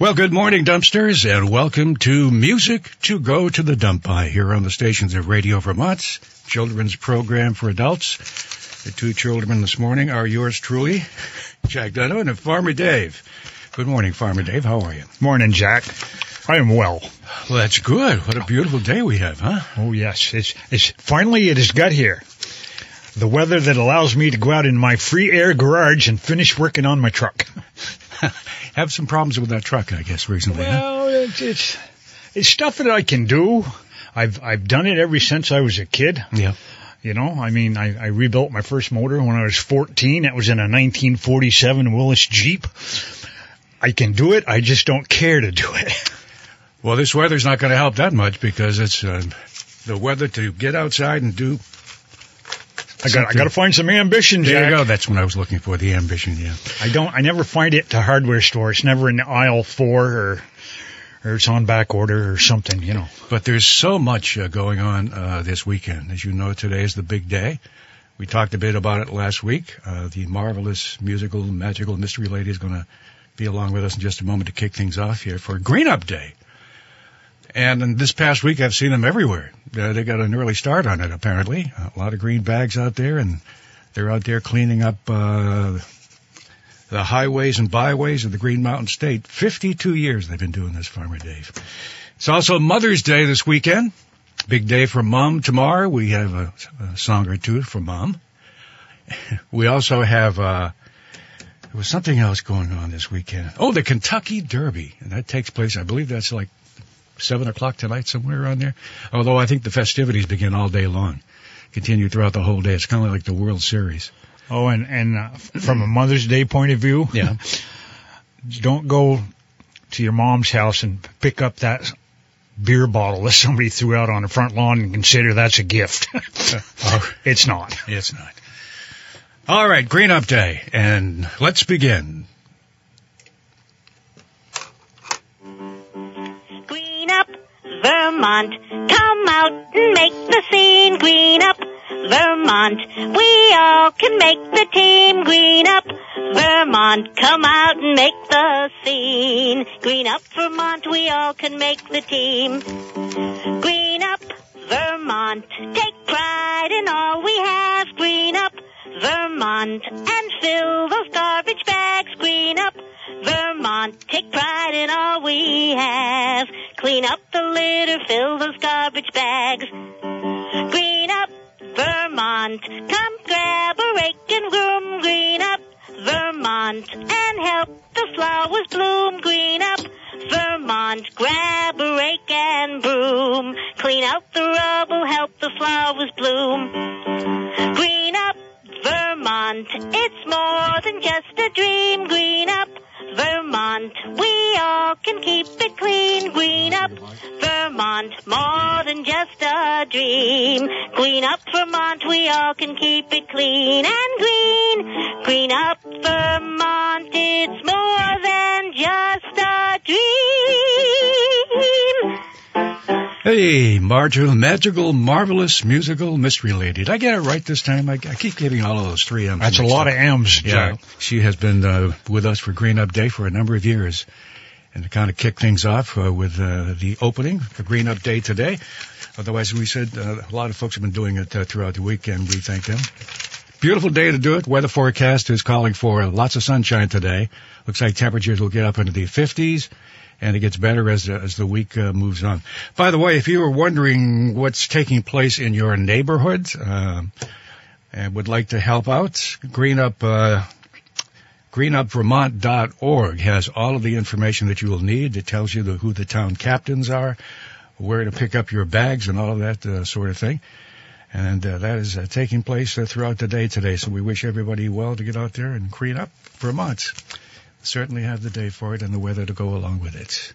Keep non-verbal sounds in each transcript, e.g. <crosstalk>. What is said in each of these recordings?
Well, good morning, dumpsters, and welcome to Music to Go to the Dump By here on the stations of Radio Vermont's children's program for adults. The two children this morning are yours truly, Jack Donovan and Farmer Dave. Good morning, Farmer Dave. How are you? Morning, Jack. I am well. Well, that's good. What a beautiful day we have, huh? Oh yes, it's it's finally it has got here. The weather that allows me to go out in my free air garage and finish working on my truck. <laughs> have some problems with that truck, I guess, recently. huh? Well, it's, it's it's stuff that I can do. I've I've done it ever since I was a kid. Yeah. You know, I mean, I, I rebuilt my first motor when I was 14. That was in a 1947 Willys Jeep. I can do it. I just don't care to do it. <laughs> Well, this weather's not going to help that much because it's uh, the weather to get outside and do. I got I got to find some ambition, Jack. There you go. That's what I was looking for. The ambition. Yeah. I don't. I never find it to hardware store. It's never in aisle four or or it's on back order or something. You know. But there's so much uh, going on uh, this weekend. As you know, today is the big day. We talked a bit about it last week. Uh, the marvelous musical, magical mystery lady is going to be along with us in just a moment to kick things off here for Green Up Day. And in this past week, I've seen them everywhere. Uh, they got an early start on it, apparently. A lot of green bags out there, and they're out there cleaning up uh, the highways and byways of the Green Mountain State. 52 years they've been doing this, Farmer Dave. It's also Mother's Day this weekend. Big day for Mom tomorrow. We have a, a song or two for Mom. <laughs> We also have, uh, there was something else going on this weekend. Oh, the Kentucky Derby. And that takes place, I believe that's like seven o'clock tonight, somewhere around there. Although I think the festivities begin all day long. Continue throughout the whole day. It's kind of like the World Series. Oh, and and uh, from a Mother's Day point of view, Yeah. <laughs> don't go to your mom's house and pick up that beer bottle that somebody threw out on the front lawn and consider that's a gift. <laughs> Oh, it's not. It's not. All right, Green Up Day, and let's begin. Vermont. Come out and make the scene. Green up, Vermont. We all can make the team. Green up, Vermont. Come out and make the scene. Green up, Vermont. We all can make the team. Green up, Vermont. Take pride in all we have. Green up, Vermont. And fill those garbage bags. Green up, Vermont. Take pride in all we have. Clean up the litter, fill those garbage bags. Green up, Vermont. Come grab a rake and broom. Green up, Vermont. And help the flowers bloom. Green up, Vermont. Grab a rake and broom. Clean out the rubble, help the flowers bloom. Green up, Vermont. It's more than just a dream. Green up, Vermont. We all can keep it clean. Green up, Vermont. More than just a dream. Green up, Vermont. We all can keep it clean and green. Green up, Vermont. It's more than just a dream. Hey, Marginal, magical, marvelous, musical, mystery lady. Did I get it right this time? I, I keep getting all of those three M's. That's a lot up. of M's, Yeah, she has been uh, with us for Green Up Day for a number of years. And to kind of kick things off uh, with uh, the opening, the Green Up Day today. Otherwise, we said uh, a lot of folks have been doing it uh, throughout the weekend. We thank them. Beautiful day to do it. Weather forecast is calling for lots of sunshine today. Looks like temperatures will get up into the 50s, and it gets better as as the week uh, moves on. By the way, if you were wondering what's taking place in your neighborhood uh, and would like to help out, Green Up. Uh, greenupvermont.org has all of the information that you will need. It tells you the, who the town captains are, where to pick up your bags and all of that uh, sort of thing. And uh, that is uh, taking place uh, throughout the day today. So we wish everybody well to get out there and green up Vermont. Certainly have the day for it and the weather to go along with it.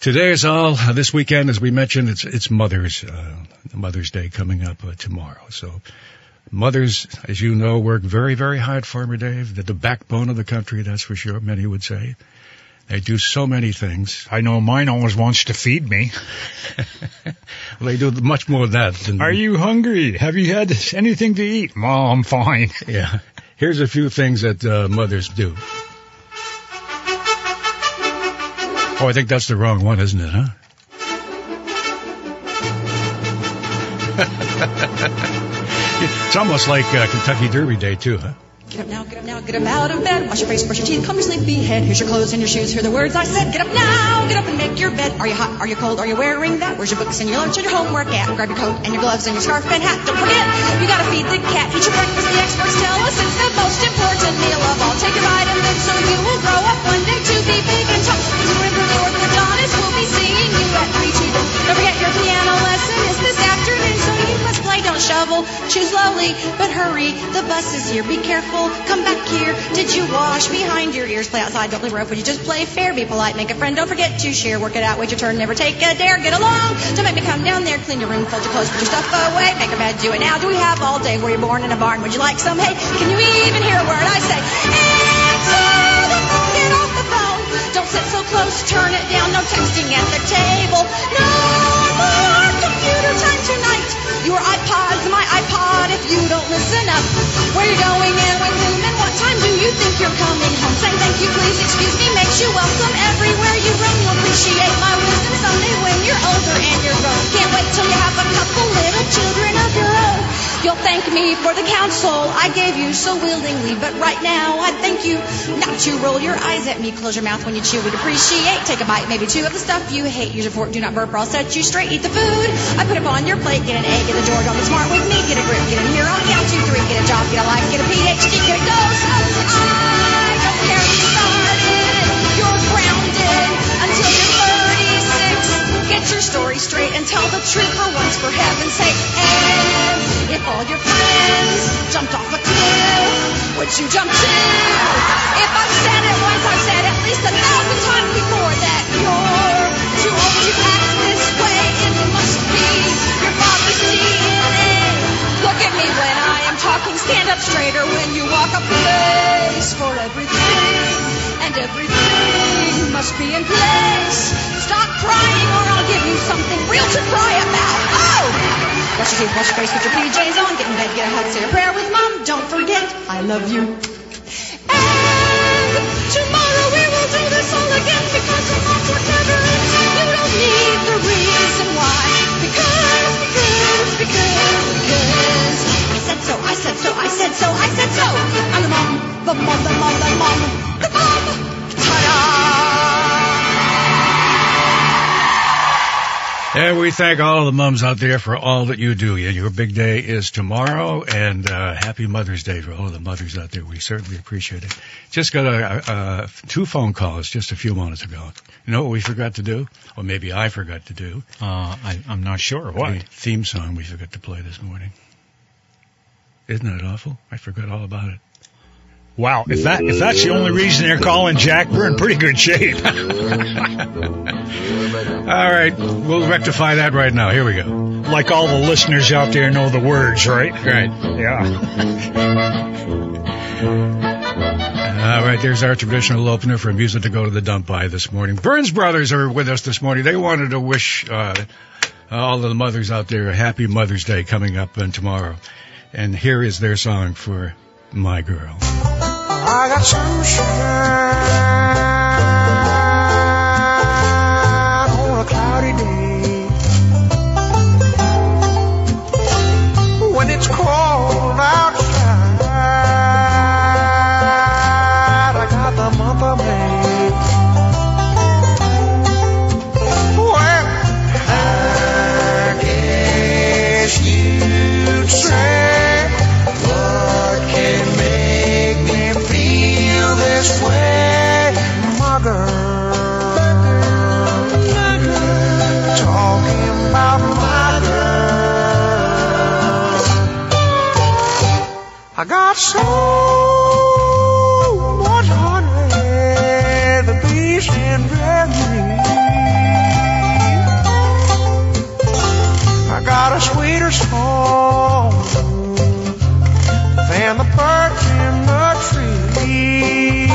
Today is all uh, this weekend, as we mentioned. It's it's Mother's uh, Mother's Day coming up uh, tomorrow. So mothers, as you know, work very very hard. Farmer Dave, they're the backbone of the country. That's for sure. Many would say they do so many things. I know mine always wants to feed me. <laughs> Well, they do much more than that. Than Are you hungry? Have you had anything to eat? Mom, I'm fine. <laughs> Yeah. Here's a few things that uh, mothers do. Oh, I think that's the wrong one, isn't it, huh? <laughs> it's almost like uh, Kentucky Derby Day, too, huh? Get up now, get up now, get up out of bed. Wash your face, brush your teeth, comb your sleepy head. Here's your clothes and your shoes. Hear the words I said. Get up now, get up and make your bed. Are you hot? Are you cold? Are you wearing that? Where's your books and your lunch and your homework at? Grab your coat and your gloves and your scarf and hat. Don't forget, you gotta feed the cat. Eat your breakfast. The experts tell us it's the most important meal of all. Take your vitamins so you will grow up one day to be big and tall. Orthodontist will be seeing you at three to Don't forget your piano lesson is this afternoon, so you must play. Don't shovel. Choose slowly, but hurry. The bus is here. Be careful. Come back here. Did you wash behind your ears? Play outside. Don't play rough. Would you just play fair? Be polite. Make a friend. Don't forget to share. Work it out. Wait your turn. Never take a dare. Get along. Don't make me come down there. Clean your room. Fold your clothes. Put your stuff away. Make a bed. Do it now. Do we have all day? Were you born in a barn? Would you like some hay? Can you even hear a word I say? Answer sit so close. Turn it down. No texting at the table. No more computer time tonight. Your iPod's my iPod if you don't listen up. Where you going and when, whom, and what time do you think you're coming home? Saying thank you, please, excuse me, makes you welcome everywhere you roam. You'll appreciate my wisdom someday when you're older and you're grown. Can't wait till you have a couple little children of your own. You'll thank me for the counsel I gave you so willingly, but right now I thank you not to roll your eyes at me. Close your mouth when you chew. We'd appreciate. Take a bite, maybe two of the stuff you hate. Use your fork. Do not burp, or I'll set you straight. Eat the food I put up on your plate. Get an egg at a door. Don't be smart with me. Get a grip. Get in here on count two, three. Get a job. Get a life. Get a PhD. Get a go. Story straight and tell the truth for once, for heaven's sake. And if all your friends jumped off a cliff, would you jump too? If I've said it once, I've said at least a thousand times before that you're too old to act this way. And it must be your father's DNA. Look at me when I am talking. Stand up straighter when you walk a place for everything. And everything must be in place. Stop crying or I'll give you something real to cry about. Oh! Brush your teeth, wash your face, put your PJs on, get in bed, get a hug, say a prayer with mom. Don't forget, I love you. And tomorrow we will do this all again because our moms work never ends. You don't need the reason why. Because, because, because, because. I said so, I said so, I said so, I said so. I'm the mom, the mom, the mom, the mom, the mom. Ta-da! And we thank all of the mums out there for all that you do. And your big day is tomorrow, and uh, happy Mother's Day for all of the mothers out there. We certainly appreciate it. Just got a, a, a two phone calls just a few moments ago. You know what we forgot to do? Or maybe I forgot to do? Uh, I, I'm not sure. What? The theme song we forgot to play this morning. Isn't it awful? I forgot all about it. Wow. If that if that's the only reason they're calling Jack, we're in pretty good shape. <laughs> All right, we'll rectify that right now. Here we go. like all the listeners out there know the words, right? Right. Yeah. All right, there's our traditional opener for music to go to the dump by this morning. Burns Brothers are with us this morning. They wanted to wish uh, all of the mothers out there a happy Mother's Day coming up and tomorrow. And here is their song for My Girl. I got sunshine on a cloudy day. I got so much honey, the bees can drag me. I got a sweeter song than the birds in the tree.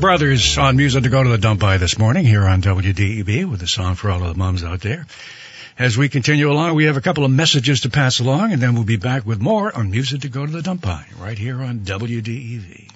Brothers on Music to Go to the Dump By this morning here on WDEV with a song for all of the moms out there. As we continue along, we have a couple of messages to pass along, and then we'll be back with more on Music to Go to the Dump By right here on WDEV.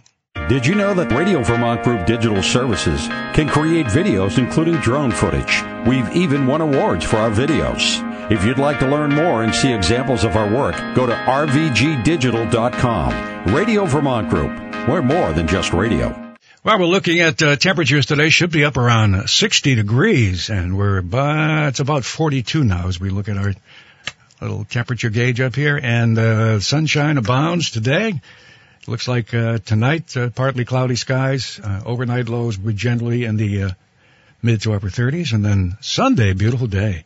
Did you know that Radio Vermont Group Digital Services can create videos including drone footage? We've even won awards for our videos. If you'd like to learn more and see examples of our work, go to rvgdigital.com. Radio Vermont Group. We're more than just radio. Well, we're looking at uh, temperatures today. Should be up around 60 degrees, and we're about, it's about 42 now as we look at our little temperature gauge up here. And uh, sunshine abounds today. Looks like uh, tonight, uh, partly cloudy skies. Uh, overnight lows were generally in the uh, mid to upper 30s, and then Sunday, beautiful day.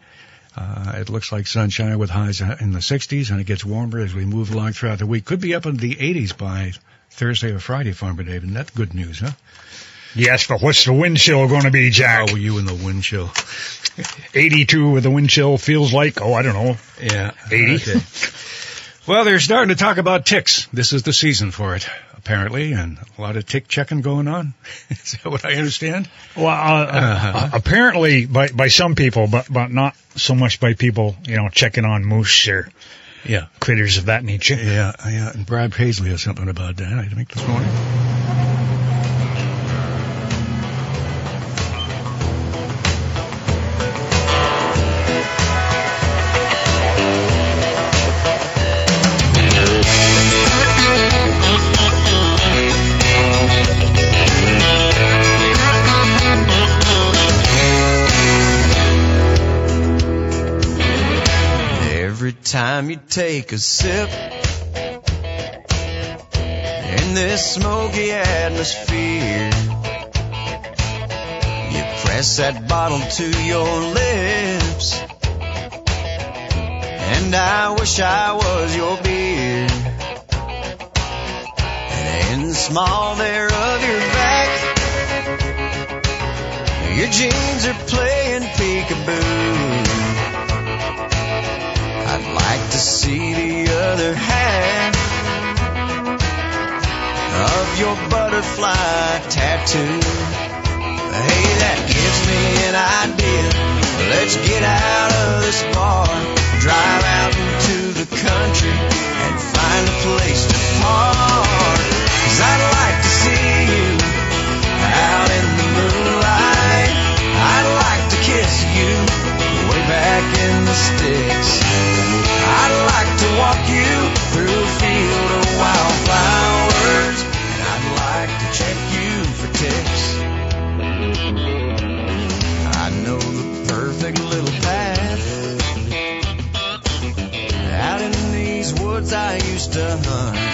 Uh, it looks like sunshine with highs in the 60s, and it gets warmer as we move along throughout the week. Could be up in the 80s by Thursday or Friday, Farmer David. And that's good news, huh? Yes, but what's the wind chill going to be, Jack? How were you in the wind chill? 82 with the wind chill feels like, oh, I don't know. Yeah. 80. Okay. well, they're starting to talk about ticks. This is the season for it, apparently, and a lot of tick checking going on. <laughs> is that what I understand? Well, uh, uh, apparently by by some people, but but not so much by people, you know, checking on moose or Yeah. critters of that nature. Yeah, yeah. And Brad Paisley has something about that, I think, this morning. Time you take a sip in this smoky atmosphere, you press that bottle to your lips. And I wish I was your beer. And in the small there of your back, your jeans are playing peekaboo. See the other half of your butterfly tattoo. Hey, that gives me an idea. Let's get out of this bar, drive out into the country, and find a place to park. Cause I'd like to see you out in the moonlight. Back in the sticks. I'd like to walk you through a field of wildflowers, and I'd like to check you for ticks. I know the perfect little path out in these woods I used to hunt.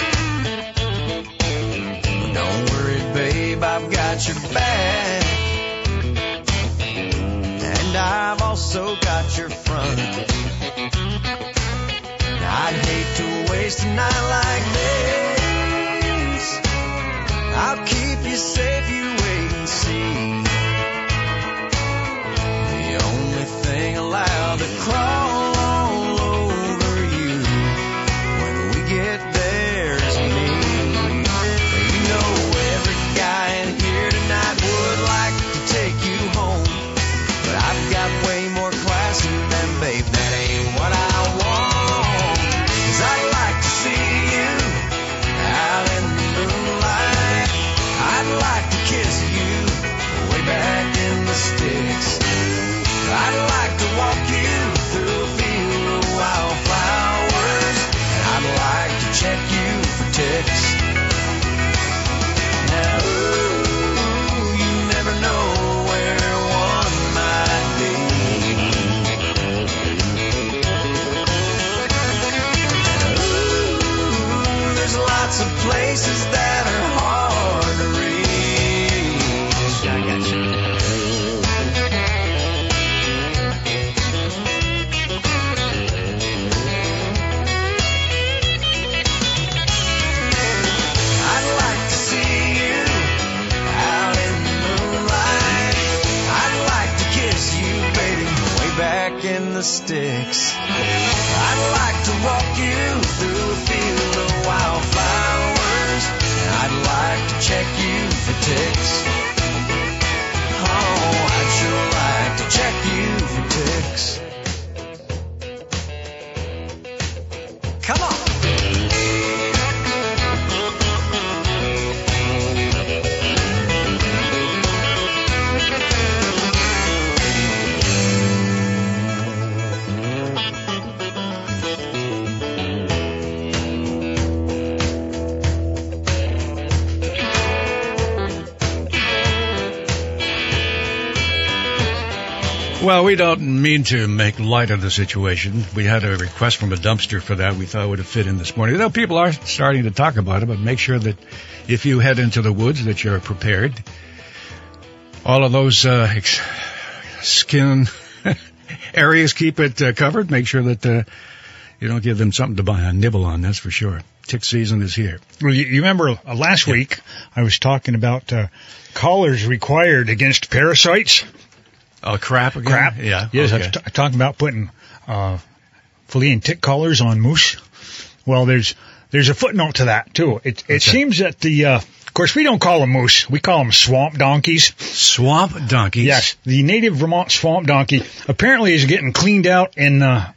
Sticks. I'd like to walk you We don't mean to make light of the situation. We had a request from a dumpster for that. We thought would have fit in this morning. Though people are starting to talk about it, but make sure that if you head into the woods that you're prepared. All of those uh, ex- skin <laughs> areas, keep it uh, covered. Make sure that uh, you don't give them something to buy a nibble on. That's for sure. Tick season is here. Well, you, you remember uh, last week I was talking about uh, collars required against parasites. Oh, crap again? Crap. Yeah. Yes, I was t- talking about putting uh, flea and tick collars on moose. Well, there's there's a footnote to that too. It it seems that the uh, of course we don't call them moose, we call them swamp donkeys. Swamp donkeys. Yes, the native Vermont swamp donkey apparently is getting cleaned out in uh,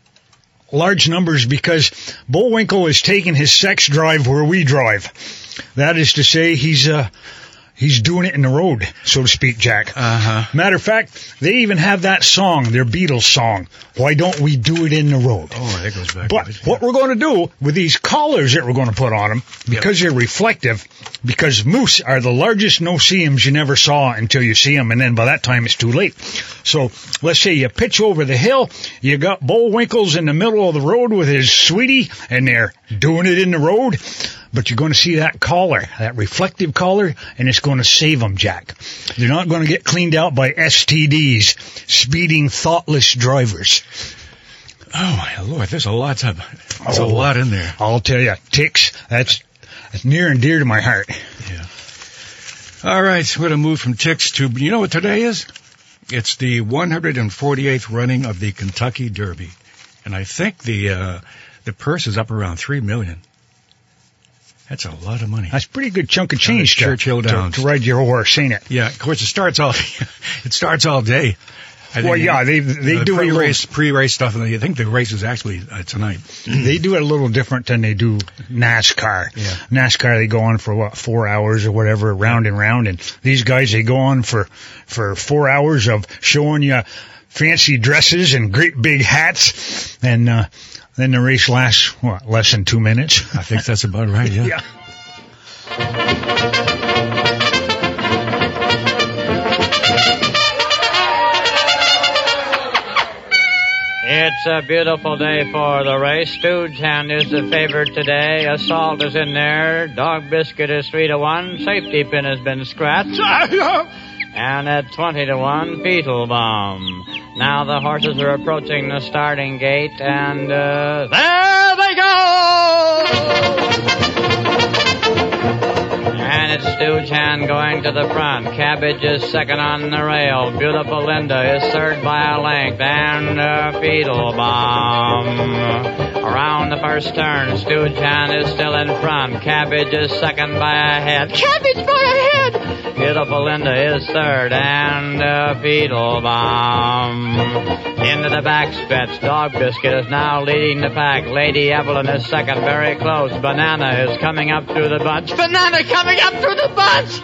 large numbers because Bullwinkle is taking his sex drive where we drive. That is to say, he's uh, he's doing it in the road, so to speak, Jack. Uh huh. Matter of fact, they even have that song, their Beatles song. Why don't we do it in the road? Oh, that goes back. But what we're going to do with these collars that we're going to put on them, because they're reflective, because moose are the largest no-see-ums you never saw until you see them, and then by that time it's too late. So let's say you pitch over the hill, you got Bullwinkles in the middle of the road with his sweetie, and they're doing it in the road. But you're going to see that collar, that reflective collar, and it's going to save them, Jack. They're not going to get cleaned out by STDs, speeding, thoughtless drivers. Oh my lord, there's a lot of there's a Oh. lot in there. I'll tell you, ticks, that's, that's near and dear to my heart. Yeah. All right, we're gonna move from ticks to you know what today is? It's the 148th running of the Kentucky Derby, and I think the uh, the purse is up around three million. That's a lot of money. That's a pretty good chunk of change to, Churchill to, Downs. to ride your horse, ain't it? Yeah, of course it starts all <laughs> it starts all day. I Well, yeah, they they the do it a pre-race pre-race stuff, and I think the race is actually uh, tonight. <clears throat> they do it a little different than they do NASCAR. Yeah. NASCAR they go on for what four hours or whatever, round and round, and these guys they go on for for four hours of showing you fancy dresses and great big hats, and uh, then the race lasts what less than two minutes. I think that's about right. Yeah. <laughs> Yeah. It's a beautiful day for the race. Stooge Hand is the favorite today. Assault is in there. Dog Biscuit is three to one. Safety pin has been scratched. <laughs> and at twenty to one, Beetlebaum. Now the horses are approaching the starting gate, and uh, there they go! It's Stooge Hand going to the front. Cabbage is second on the rail. Beautiful Linda is third by a length. And uh, Beetlebaum. Around the first turn, Stooge Hand is still in front. Cabbage is second by a head. Cabbage by a head! Beautiful Linda is third. And uh, Beetlebaum. Into the back stretch. Dog Biscuit is now leading the pack. Lady Evelyn is second, very close. Banana is coming up through the bunch. Banana coming up through the bunch!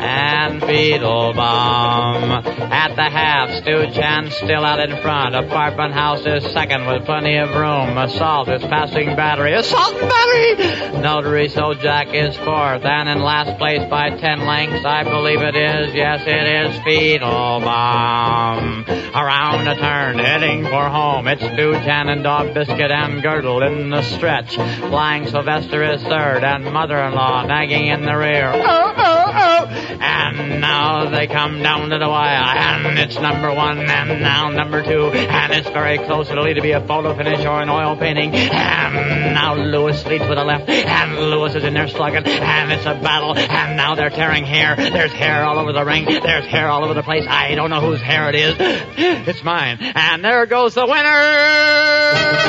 And Beetlebaum. At the half, Stu Chan still out in front. Apartment House is second with plenty of room. Assault is passing Battery. Assault and Battery! Notary So Jack is fourth. And in last place by ten lengths, I believe it is. Yes, it is Beetlebaum. Around the turn, heading for home. It's Chan and Dog Biscuit and Girdle in the stretch. Flying Sylvester is third, and mother-in-law nagging in the rear. Oh, oh, oh! And now they come down to the wire, and it's number one, and now number two, and it's very close. It'll either be a photo finish or an oil painting. And now Lewis leads with the left, and Lewis is in there slugging, and it's a battle, and now they're tearing hair. There's hair all over the ring. There's hair all over the place. I don't know whose hair it is. It's mine. And there goes the winner!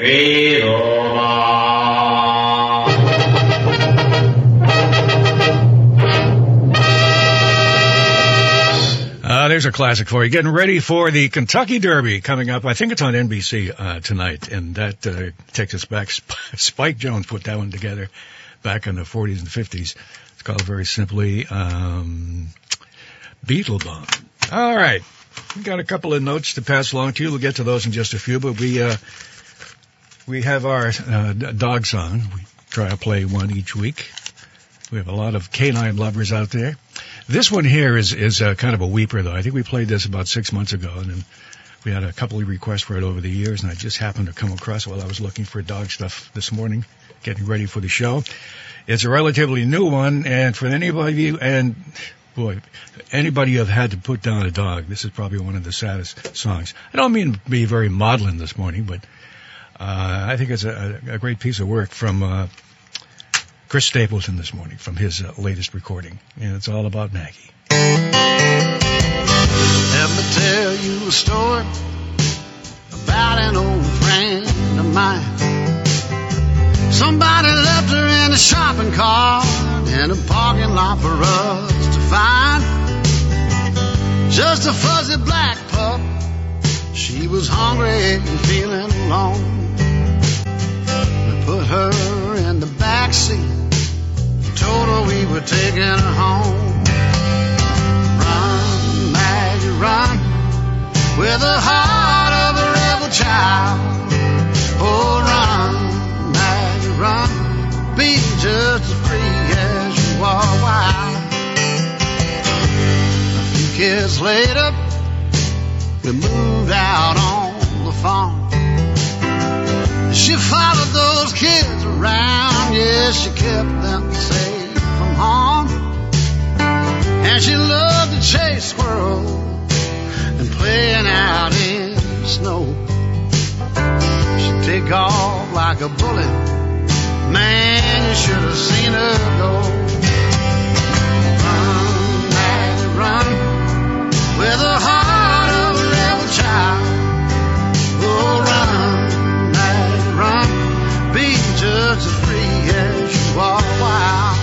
Uh, there's a classic for you. Getting ready for the Kentucky Derby coming up. I think it's on NBC uh, tonight, and that uh, takes us back. Sp- Spike Jones put that one together back in the 40s and 50s. It's called very simply um, Beetlebaum. All right, we got a couple of notes to pass along to you. We'll get to those in just a few, but we uh, we have our uh, song. We try to play one each week. We have a lot of canine lovers out there. This one here is is kind of a weeper, though. I think we played this about six months ago, and then we had a couple of requests for it over the years, and I just happened to come across while I was looking for dog stuff this morning, getting ready for the show. It's a relatively new one, and for anybody, you, and boy, anybody who have had to put down a dog, this is probably one of the saddest songs. I don't mean to be very maudlin this morning, but uh, I think it's a, a great piece of work from uh, Chris Stapleton this morning from his uh, latest recording, and it's all about Maggie. Let me tell you a story about an old friend of mine. Somebody left her in a shopping cart in a parking lot for us to find. Just a fuzzy black pup. She was hungry and feeling alone. We put her in the back seat. Told her we were taking her home. Run, Maggie, run, with the heart of a rebel child. Oh, run, Maggie, run, be just as free as you are wild. A few years later, we moved out on the farm. She followed those kids around, yeah, she kept them safe from harm. And she loved to chase squirrels and playing out in the snow. She'd take off like a bullet. Man, you should have seen her go. Run, Maggie, run, with the heart of a rebel child. Free as you are wild.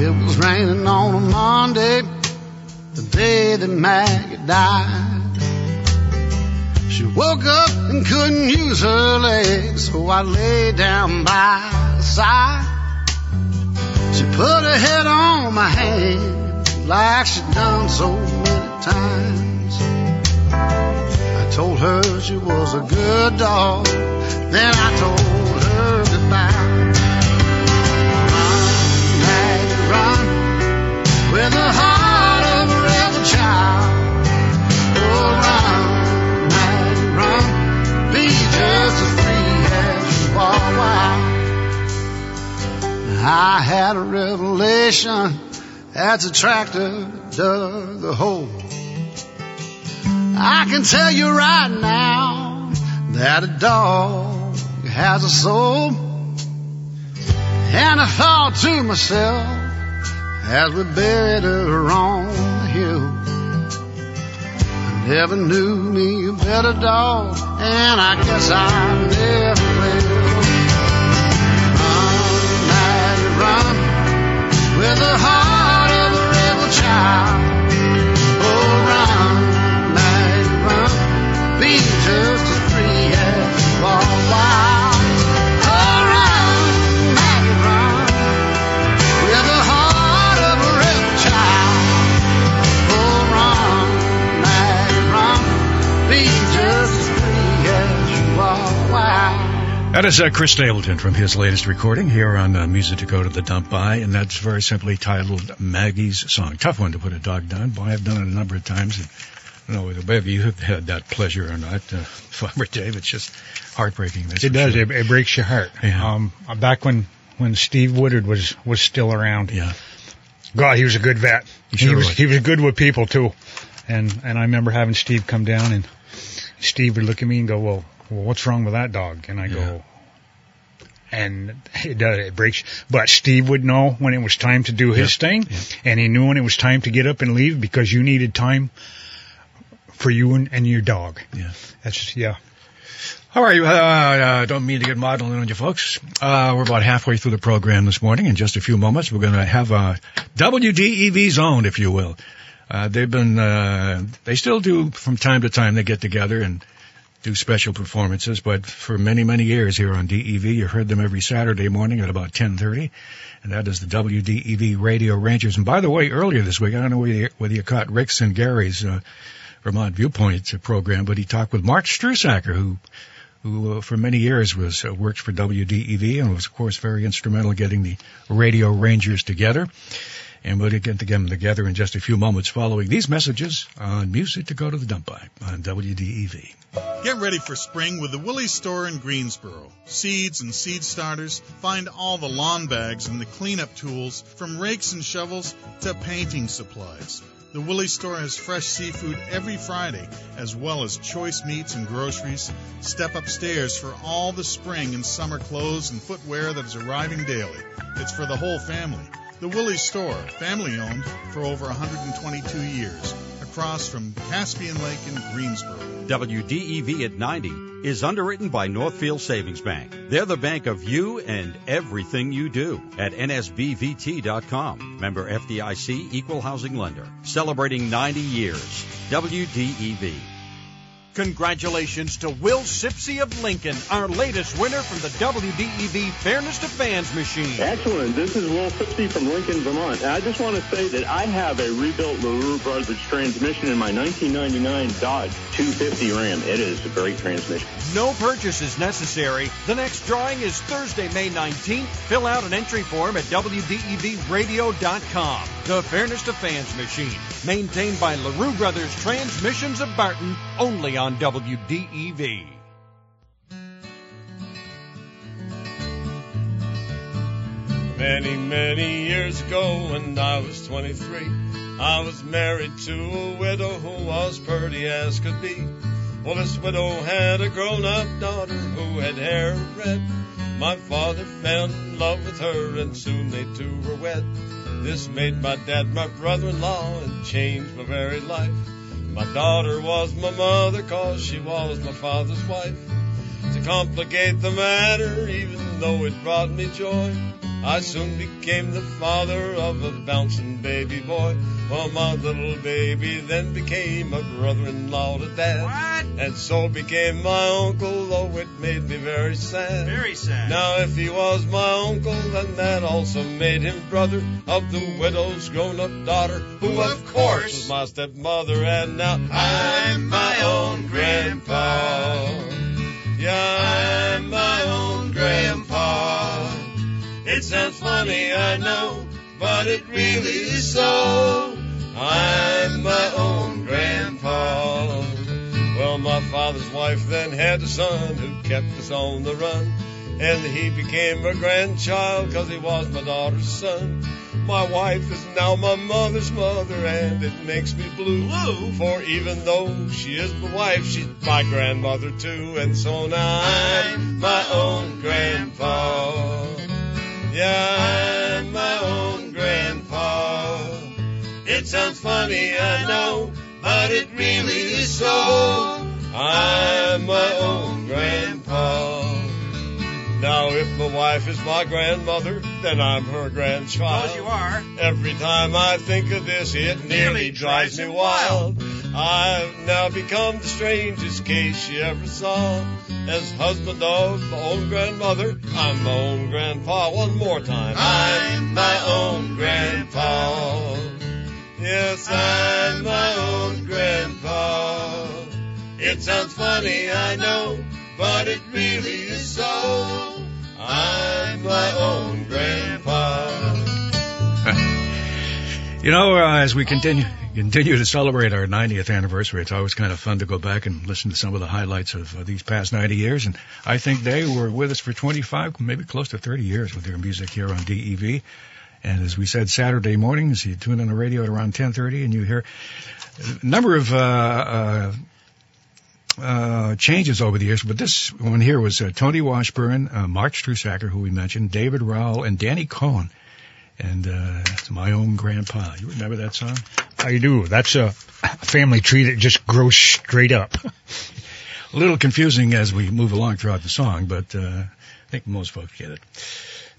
It was raining on a Monday, the day that Maggie died. Woke up and couldn't use her legs, so I lay down by her side. She put her head on my hand like she'd done so many times. I told her she was a good dog, then I told her goodbye. Run, Maggie, run, with the heart just as free as you are. I had a revelation the tractor dug the hole. I can tell you right now that a dog has a soul. And I thought to myself as we buried her on the hill. Never knew me better dog, and I guess I never will. Run, Maggie, run, with the heart of a rebel child. Oh, run, Maggie, run, be just as free as you are That is uh, Chris Stapleton from his latest recording here on uh, Music to Go to the Dump By, and that's very simply titled Maggie's Song. Tough one to put a dog down. Boy, I've done it a number of times. And I don't know whether you have had that pleasure or not, uh, <laughs> Farmer Dave. It's just heartbreaking. It does. sure. It, it breaks your heart. Yeah. Um, back when when Steve Woodard was was still around. Yeah. God, he was a good vet. He sure was, was. he was good with people too. And and I remember having Steve come down and Steve would look at me and go, "Well, well what's wrong with that dog?" And I Yeah. go, and it does it breaks. But Steve would know when it was time to do his Yeah. thing, Yeah. and he knew when it was time to get up and leave because you needed time for you and, and your dog. Yeah. That's yeah. All right, uh, uh, don't mean to get modeling on you folks. Uh, we're about halfway through the program this morning. In just a few moments, we're going to have a WDEV zone, if you will. Uh, they've been, uh, they still do from time to time. They get together and do special performances, but for many, many years here on DEV, you heard them every Saturday morning at about 10:30, and that is the WDEV Radio Rangers. And by the way, earlier this week, I don't know whether you, whether you caught Rick's and Gary's uh, Vermont Viewpoint program, but he talked with Mark Strusacker, who who uh, for many years was uh, worked for WDEV and was of course very instrumental in getting the Radio Rangers together. And we'll get them together in just a few moments following these messages on Music to Go to the Dump By on WDEV. Get ready for spring with the Willey's store in Greensboro. Seeds and seed starters, find all the lawn bags and the cleanup tools, from rakes and shovels to painting supplies. The Willey's store has fresh seafood every Friday, as well as choice meats and groceries. Step upstairs for all the spring and summer clothes and footwear that is arriving daily. It's for the whole family. The Willey's store, family owned for over 122 years, across from Caspian Lake in Greensboro. WDEV at 90 is underwritten by Northfield Savings Bank. They're the bank of you and everything you do at nsbvt.com. Member FDIC equal housing lender. Celebrating 90 years. WDEV. Congratulations to Will Sipsey of Lincoln, our latest winner from the WDEV Fairness to Fans machine. Excellent. This is Will Fipsey from Lincoln, Vermont. And I just want to say that I have a rebuilt LaRue Brothers transmission in my 1999 Dodge 250 Ram. It is a great transmission. No purchase is necessary. The next drawing is Thursday, May 19th. Fill out an entry form at WDEVradio.com. The Fairness to Fans machine, maintained by LaRue Brothers Transmissions of Barton, only on WDEV. Many, many years ago when I was 23, I was married to a widow who was pretty as could be. Well, this widow had a grown-up daughter who had hair red. My father fell in love with her and soon they two were wed. This made my dad my brother-in-law and changed my very life. My daughter was my mother cause she was my father's wife. To complicate the matter, even though it brought me joy, I soon became the father of a bouncing baby boy. Well, my little baby then became a brother-in-law to dad. And so became my uncle, though it made me very sad. Very sad. Now, if he was my uncle, then that also made him brother of the widow's grown-up daughter, who of course was my stepmother. And now I'm my own grandpa. Yeah, I'm It sounds funny, I know, but it really is so. I'm my own grandpa. Well, my father's wife then had a son who kept us on the run. And he became a grandchild cause he was my daughter's son. My wife is now my mother's mother and it makes me blue. Blue? For even though she is my wife, she's my grandmother too. And so now I'm my own grandpa. Yeah, I'm my own grandpa. It sounds funny, I know, but it really is so. I'm my own grandpa. Now, if my wife is my grandmother, then I'm her grandchild. Because you are. Every time I think of this, it nearly drives me wild. I've now become the strangest case she ever saw. As husband of my own grandmother, I'm my own grandpa. One more time. I'm my own grandpa. Yes, I'm my own grandpa. It sounds funny, I know, but it really is so. I'm my own grandpa. <laughs> You know, uh, as we continue continue to celebrate our 90th anniversary. It's always kind of fun to go back and listen to some of the highlights of uh, these past 90 years. And I think they were with us for 25, maybe close to 30 years with their music here on DEV. And as we said, Saturday mornings, you tune in the radio at around 10:30, and you hear a number of uh, uh, uh, changes over the years. But this one here was uh, Tony Washburn, uh, Mark Strusacker, who we mentioned, David Rowell, and Danny Cohen. And uh, it's my own grandpa. You remember that song? I do. That's a family tree that just grows straight up. <laughs> A little confusing as we move along throughout the song, but uh, I think most folks get it.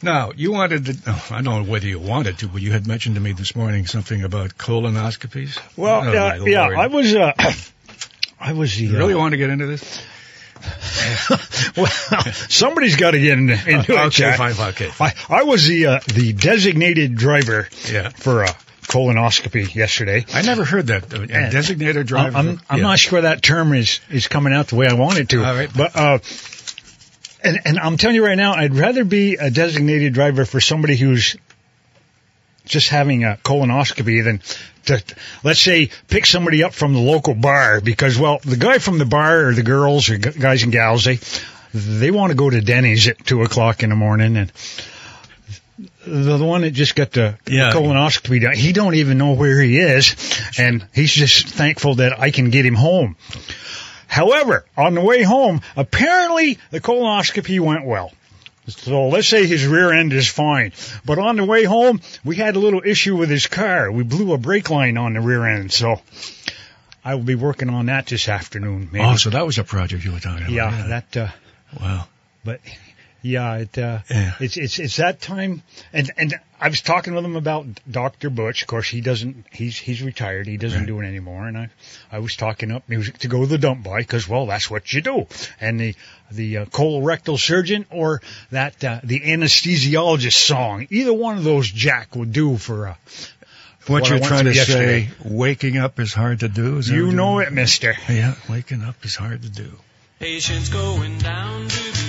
Now, you wanted to, oh, I don't know whether you wanted to, but you had mentioned to me this morning something about colonoscopies. Well, Oh, uh, yeah, Lord. I was, uh, <clears throat> I was the, You really uh, want to get into this? <laughs> well, somebody's got to get into, into it. Okay, fine, okay. I, I was the uh, the designated driver Yeah. for a colonoscopy yesterday. I never heard that. A And designated driver. I'm, I'm Yeah. not sure that term is is coming out the way I want it to. All right. But uh, and and I'm telling you right now, I'd rather be a designated driver for somebody who's just having a colonoscopy than to let's say pick somebody up from the local bar because well the guy from the bar or the girls or guys and gals they they want to go to Denny's at two o'clock in the morning and the, the one that just got the Yeah. colonoscopy done, he don't even know where he is and he's just thankful that I can get him home. However, on the way home, apparently the colonoscopy went well. So let's say his rear end is fine. But on the way home, we had a little issue with his car. We blew a brake line on the rear end. So I will be working on that this afternoon. Maybe. Oh, so that was a project you were talking about. yeah, that, uh, Wow. but yeah, it, uh, Yeah. it's, it's, it's that time. And, and I was talking with him about Dr. Butch. Of course, he doesn't, he's, he's retired. He doesn't Right. do it anymore. And I, I was talking up music to go to the dump by because, well, that's what you do. And the, the uh, colorectal surgeon or that, uh, the anesthesiologist song, either one of those Jack would do for, uh, What, What you're trying to through yesterday. say, waking up is hard to do. Is you know you're- it, mister. Yeah, waking up is hard to do. Patients going down, doobie doo down, down.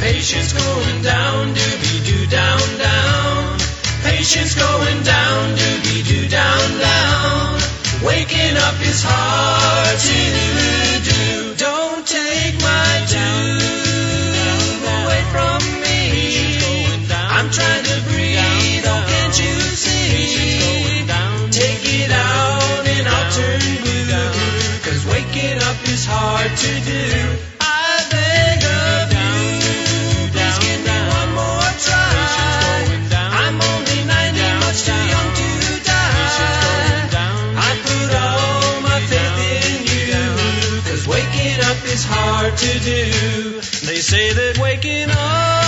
Patients going down, doobie doo down, down. Patients going down, doobie doo down, down. Waking up is hard to do. Don't take my tune away from me. I'm trying to breathe, oh can't you see? Take it out and I'll turn blue. Cause waking up is hard to do. To do. They say that waking up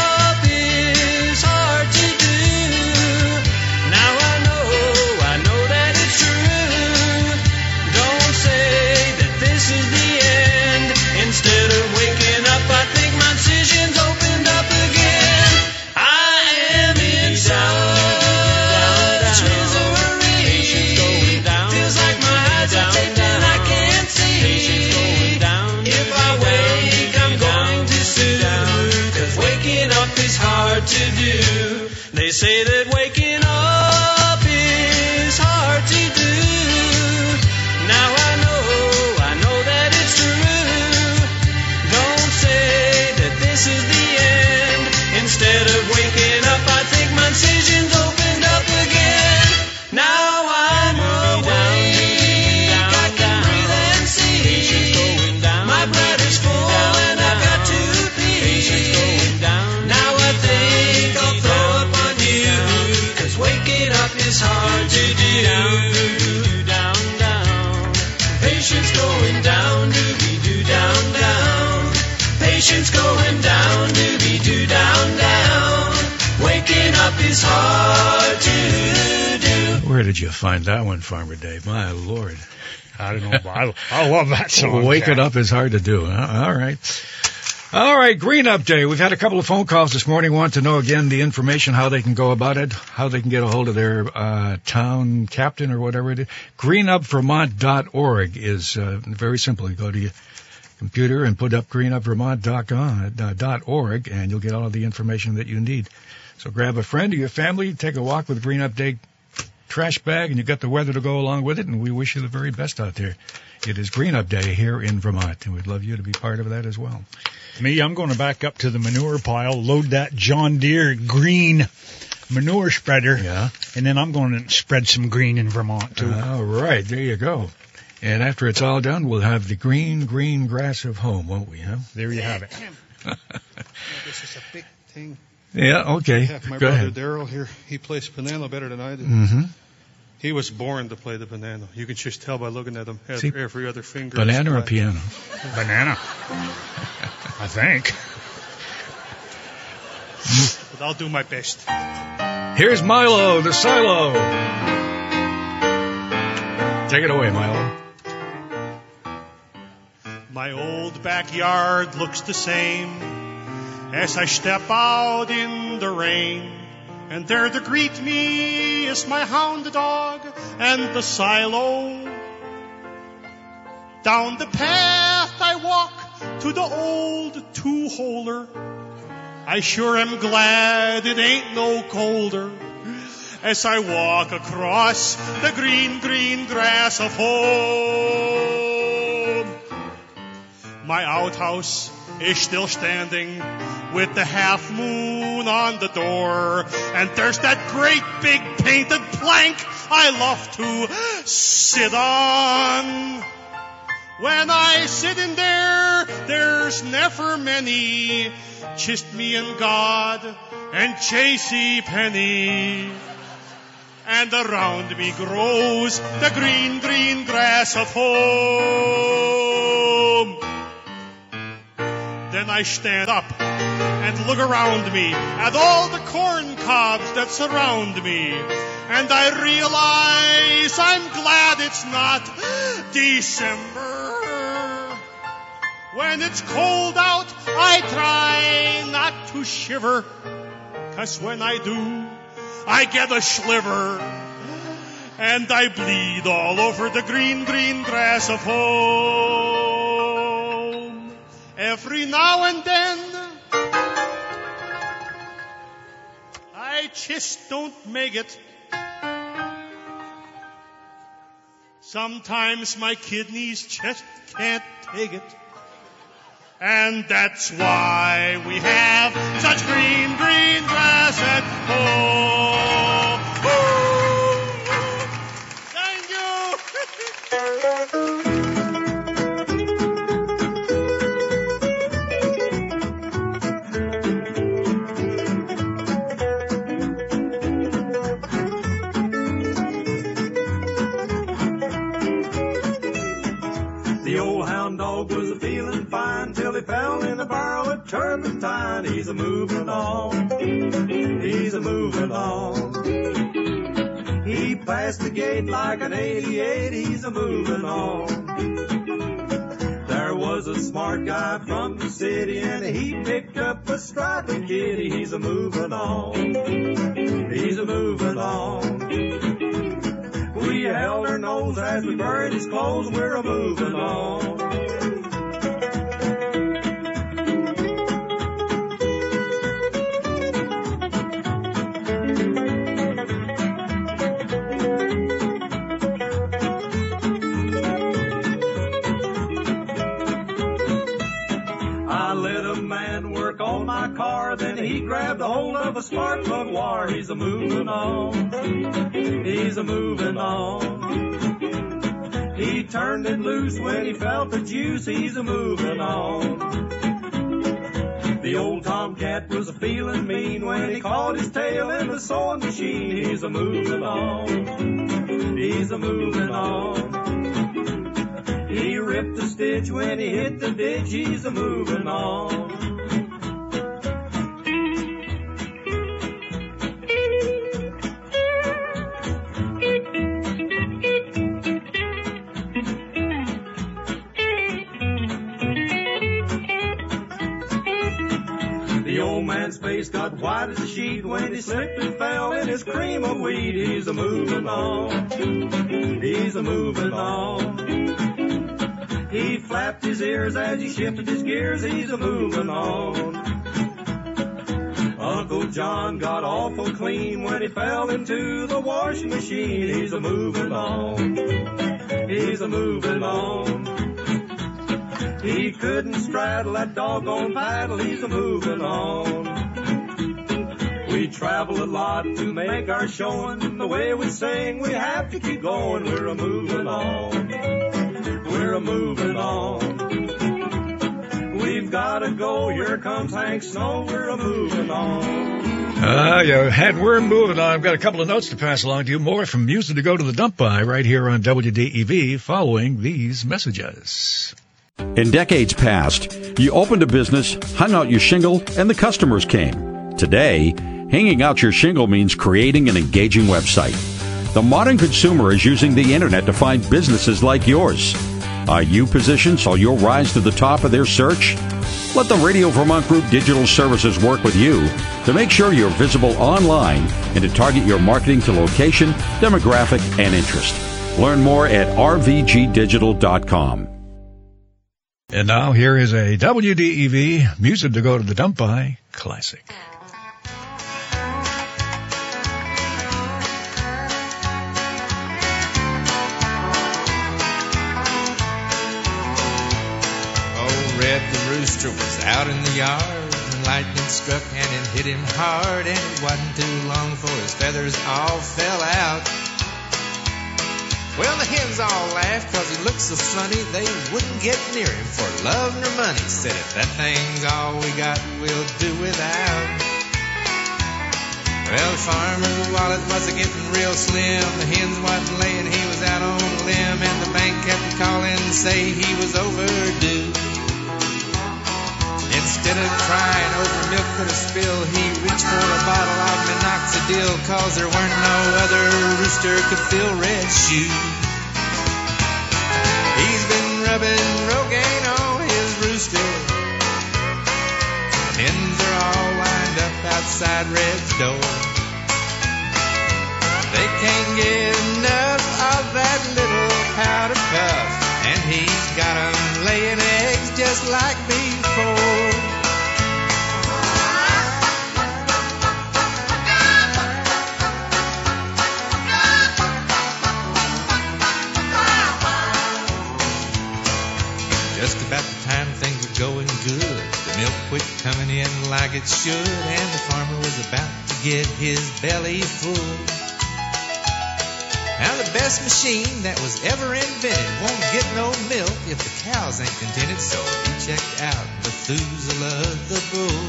Farmer Dave? My lord. I don't know. I, I love that song. <laughs> Waking up is hard to do. All right. All right, Green Up Day. We've had a couple of phone calls this morning. Want to know again the information, how they can go about it, how they can get a hold of their uh, town captain or whatever it is. Greenupvermont.org is uh, very simple. You go to your computer and put up greenupvermont.org, and you'll get all of the information that you need. So grab a friend or your family, take a walk with Green Up Day trash bag and you got the weather to go along with it. And we wish you the very best out there. It is Green Up Day here in Vermont, and we'd love you to be part of that as well. Me, I'm going to back up to the manure pile, load that John Deere green manure spreader, Yeah. and then I'm going to spread some green in Vermont too. All right, there you go. And after it's all done, we'll have the green, green grass of home, won't we? Huh? There you have it. This is a big thing. Yeah. Okay. Yeah, my Go brother. Daryl here, he plays piano better than I do. Mm-hmm. He was born to play the banana. You can just tell by looking at him. See, Every, every other finger. Banana or black. piano? Banana. <laughs> I think. But I'll do my best. Here's Milo, the silo. Take it away, Milo. My old backyard looks the same as I step out in the rain. And there to greet me is my hound dog and the silo. Down the path I walk to the old two-holer. I sure am glad it ain't no colder as I walk across the green, green grass of home. My outhouse is still standing with the half moon on the door. And there's that great big painted plank I love to sit on. When I sit in there, there's never many, just me and God and Chasey Penny. And around me grows the green, green grass of home. Then I stand up and look around me at all the corn cobs that surround me. And I realize I'm glad it's not December. When it's cold out, I try not to shiver. Cause when I do, I get a sliver. And I bleed all over the green, green grass of home. Every now and then, I just don't make it. Sometimes my kidneys just can't take it. And that's why we have such green, green grass at home. Thank you. <laughs> fell in a barrel of turpentine. He's a moving on. He's a moving on. He passed the gate like an 88. He's a moving on. There was a smart guy from the city and he picked up a striped kitty. He's a moving on. He's a moving on. We held our nose as we buried his clothes. We're a moving on. Of a spark plug wire. He's a moving on. He's a moving on. He turned it loose when he felt the juice. He's a moving on. The old tomcat was a feeling mean when he caught his tail in the sewing machine. He's a moving on. He's a moving on. He ripped the stitch when he hit the ditch. He's a moving on. As a sheet when he slipped and fell in his cream of wheat. He's a moving on. He's a moving on. He flapped his ears as he shifted his gears. He's a moving on. Uncle John got awful clean when he fell into the washing machine. He's a moving on. He's a moving on. He couldn't straddle that doggone paddle. He's a moving on. We travel a lot to make our showing. The way we sing, we have to keep going. We're a moving on. We're a moving on. We've gotta go. Here comes Hank Snow. We're a moving on. Ah, you had we're moving on. I've got a couple of notes to pass along to you. More from music to go to the dump by right here on WDEV following these messages. In decades past, you opened a business, hung out your shingle, and the customers came. Today, hanging out your shingle means creating an engaging website. The modern consumer is using the internet to find businesses like yours. Are you positioned so you'll rise to the top of their search? Let the Radio Vermont Group Digital Services work with you to make sure you're visible online and to target your marketing to location, demographic, and interest. Learn more at rvgdigital.com. And now here is a WDEV music to go to the dump by classic. Red the rooster was out in the yard, and lightning struck and it hit him hard, and it wasn't too long before his feathers all fell out. Well, the hens all laughed 'cause he looked so funny, they wouldn't get near him for love nor money. Said, if that thing's all we got, we'll do without. Well, Farmer Wallet was a getting real slim. The hens wasn't laying, he was out on a limb, and the bank kept calling and say he was overdue. Instead of crying over milk for the spill, he reached for a bottle of minoxidil, cause there weren't no other rooster could fill Red's shoe. He's been rubbing Rogaine on his rooster. Hens are all lined up outside Red's door. They can't get enough of that little powder puff, and he's got 'em laying eggs just like before. Coming in like it should, and the farmer was about to get his belly full. Now the best machine that was ever invented won't get no milk if the cows ain't contented, so he checked out Methuselah the bull.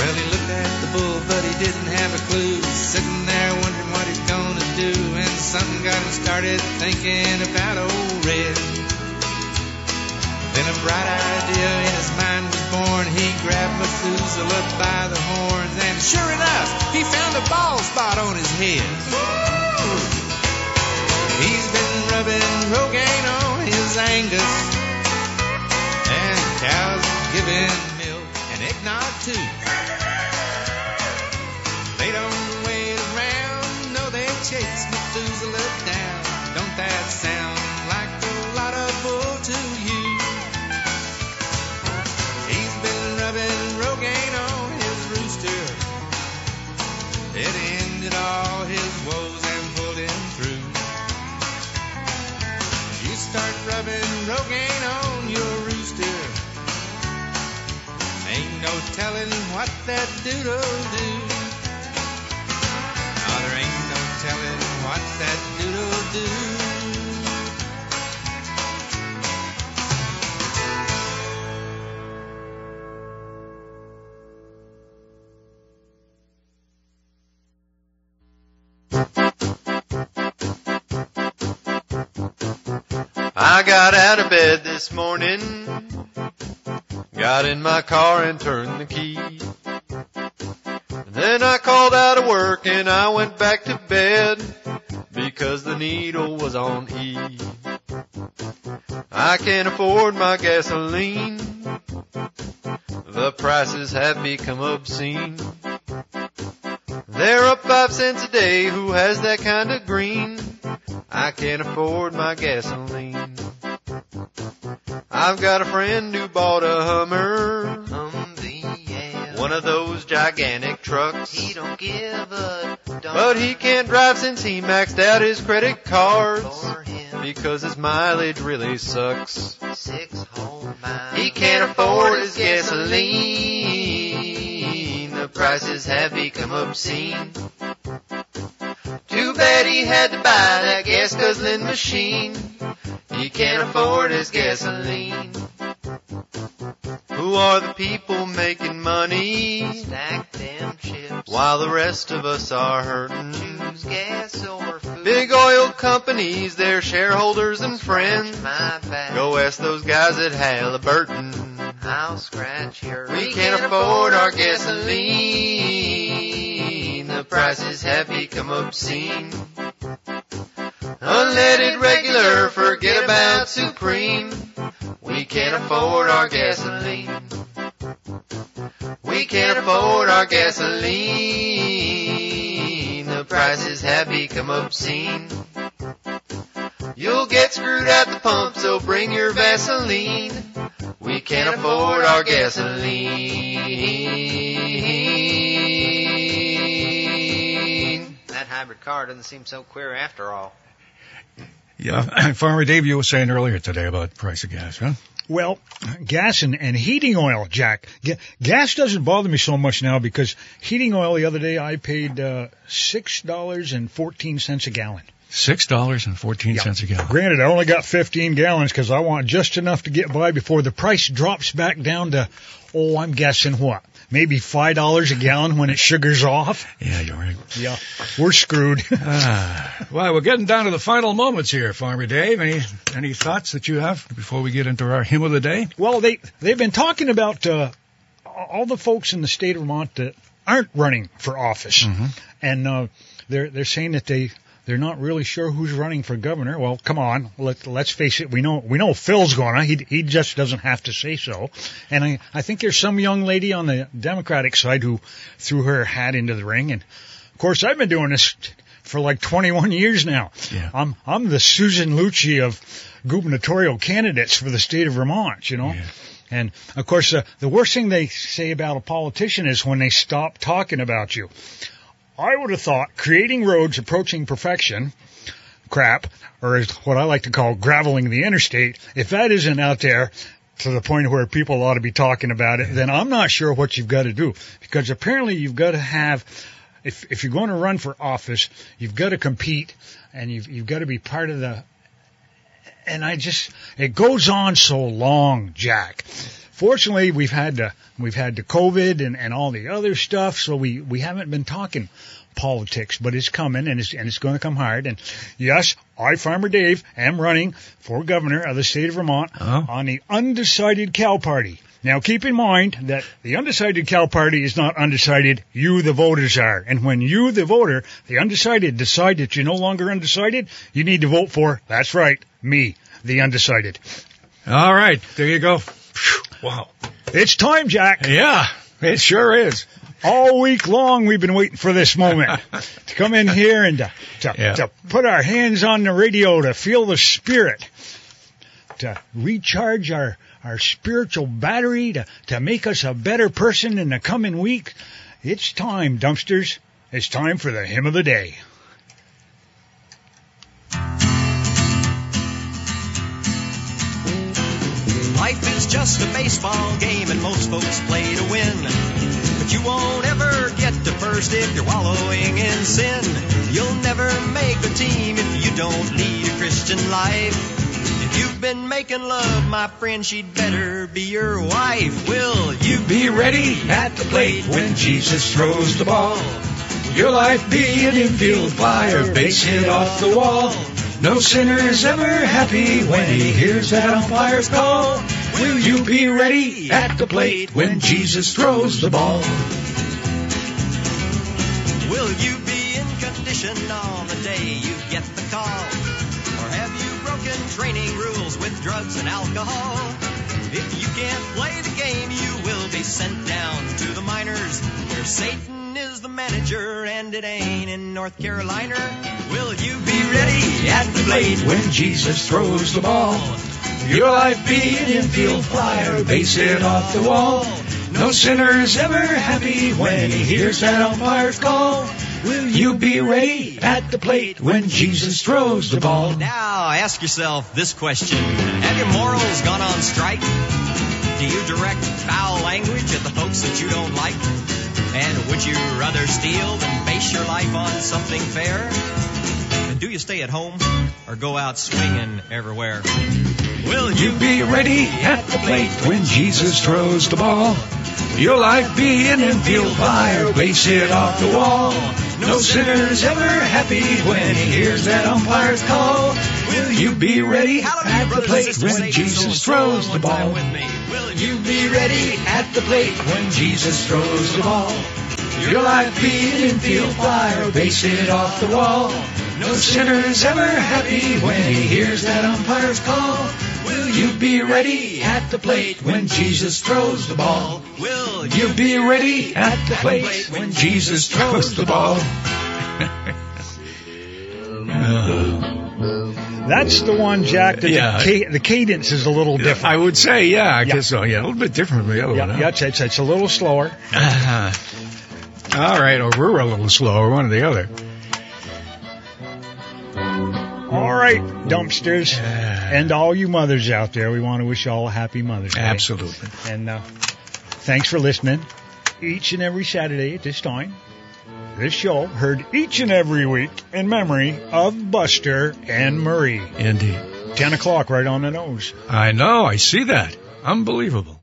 Well, he looked at the bull, but he didn't have a clue. Sitting there wondering what he's gonna do, and something got him started thinking about old Red. Then a bright idea in his mind was born. He grabbed Methuselah by the horns, and sure enough, he found a bald spot on his head. He's been rubbing Rogaine what that dude'll do. No, there ain't no telling what that dude'll do. I got out of bed this morning, got in my car and turned the key. Then I called out of work and I went back to bed because the needle was on E. I can't afford my gasoline. The prices have become obscene. They're up five cents a day. Who has that kind of green? I can't afford my gasoline. I've got a friend who bought a Hummer. One of those gigantic trucks. He don't give a. But he can't drive since he maxed out his credit cards. Because his mileage really sucks. six whole miles. He can't afford his gasoline. The prices have become obscene. Too bad he had to buy that gas guzzling machine. He can't afford his gasoline. Who are the people making money Stack them chips. while the rest of us are hurting? Choose gas or food. Big oil companies, their shareholders and friends. Go ask those guys at Halliburton. I'll scratch your. We can't afford our gasoline. The prices have become obscene. Unleaded regular, forget about supreme. We can't afford our gasoline. We can't afford our gasoline. The prices have become obscene. You'll get screwed at the pump, so bring your Vaseline. We can't afford our gasoline. That hybrid car doesn't seem so queer after all. Yeah, <coughs> Farmer Dave, you were saying earlier today about the price of gas, huh? Well, gas and, and heating oil, Jack. Ga- gas doesn't bother me so much now because heating oil the other day I paid uh, six dollars and fourteen cents a gallon. Six dollars and fourteen cents a gallon. Granted, I only got fifteen gallons because I want just enough to get by before the price drops back down to, oh, I'm guessing what, maybe five dollars a gallon when it sugars off. Yeah, you're right. Yeah, we're screwed. <laughs> Ah, well, we're getting down to the final moments here, Farmer Dave. Any any thoughts that you have before we get into our hymn of the day? Well, they they've been talking about uh, all the folks in the state of Vermont that aren't running for office, and uh, they're they're saying that they they're not really sure who's running for governor. Well, come on, let let's face it. We know we know Phil's gonna. He he just doesn't have to say so. And I I think there's some young lady on the Democratic side who threw her hat into the ring. And of course, I've been doing this for like 21 years now. Yeah. I'm I'm the Susan Lucci of gubernatorial candidates for the state of Vermont. You know. Yeah. And of course, uh, the worst thing they say about a politician is when they stop talking about you. I would have thought creating roads approaching perfection, crap, or what I like to call graveling the interstate, if that isn't out there to the point where people ought to be talking about it, then I'm not sure what you've got to do. Because apparently you've got to have, if, if you're going to run for office, you've got to compete and you've, you've got to be part of the, and I just, it goes on so long, Jack. Fortunately, we've had the, we've had the COVID and, and all the other stuff, so we, we haven't been talking politics, but it's coming and it's, and it's going to come hard. And yes, I, Farmer Dave, am running for governor of the state of Vermont uh-huh. on the undecided Cal Party. Now keep in mind that the undecided Cal Party is not undecided, you the voters are. And when you the voter, the undecided decide that you're no longer undecided, you need to vote for, that's right, me, the undecided. All right, there you go. Wow. It's time, Jack. Yeah, it sure is. All week long we've been waiting for this moment <laughs> to come in here and to, to, Yeah. to put our hands on the radio to feel the spirit, to recharge our, our spiritual battery, to, to make us a better person in the coming week. It's time, dumpsters. It's time for the hymn of the day. Life is just a baseball game and most folks play to win. You won't ever get to first if you're wallowing in sin. You'll never make the team if you don't lead a Christian life. If you've been making love, my friend, she'd better be your wife. Will you Be ready at the plate when Jesus throws the ball. Your life be an infield flyer, base hit off the wall. No sinner is ever happy when he hears that umpire's call. Will you be ready at the plate when Jesus throws the ball? Will you be in condition on the day you get the call? Or have you broken training rules with drugs and alcohol? If you can't play the game, you will be sent down to the minors where Satan is the manager and it ain't in North Carolina. Will you be ready at the plate when Jesus throws the ball? Your life be an infield flyer, base hit off the wall. No sinner's ever happy when he hears that umpire's call. Will you be ready at the plate when Jesus throws the ball? Now ask yourself this question. Have your morals gone on strike? Do you direct foul language at the folks that you don't like? And would you rather steal than base your life on something fair? Do you stay at home or go out swinging everywhere? Will you be ready at the plate when Jesus throws the ball? Your life be an infield fire, base it off the wall. No sinner's ever happy when he hears that umpire's call. Will you be ready at the plate when Jesus throws the ball? Will you be ready at the plate when Jesus throws the ball? Your life be an infield fire, base it off the wall. No sinner's ever happy when he hears that umpire's call. Will you be ready at the plate when Jesus throws the ball? Will you be ready at the plate when Jesus throws the ball? <laughs> That's the one, Jack. That Yeah. the, ca- the cadence is a little different. I would say, yeah, I guess so. Yeah, a little bit different from the other Yeah, one. yeah, it's, it's, it's a little slower. huh? <laughs> All right, or we're a little slower, one or the other. All right, dumpsters, and all you mothers out there, we want to wish you all a happy Mother's Day. Absolutely. And uh, thanks for listening each and every Saturday at this time. This show heard each and every week in memory of Buster and Marie. Indeed. 10 o'clock right on the nose. I know, I see that. Unbelievable.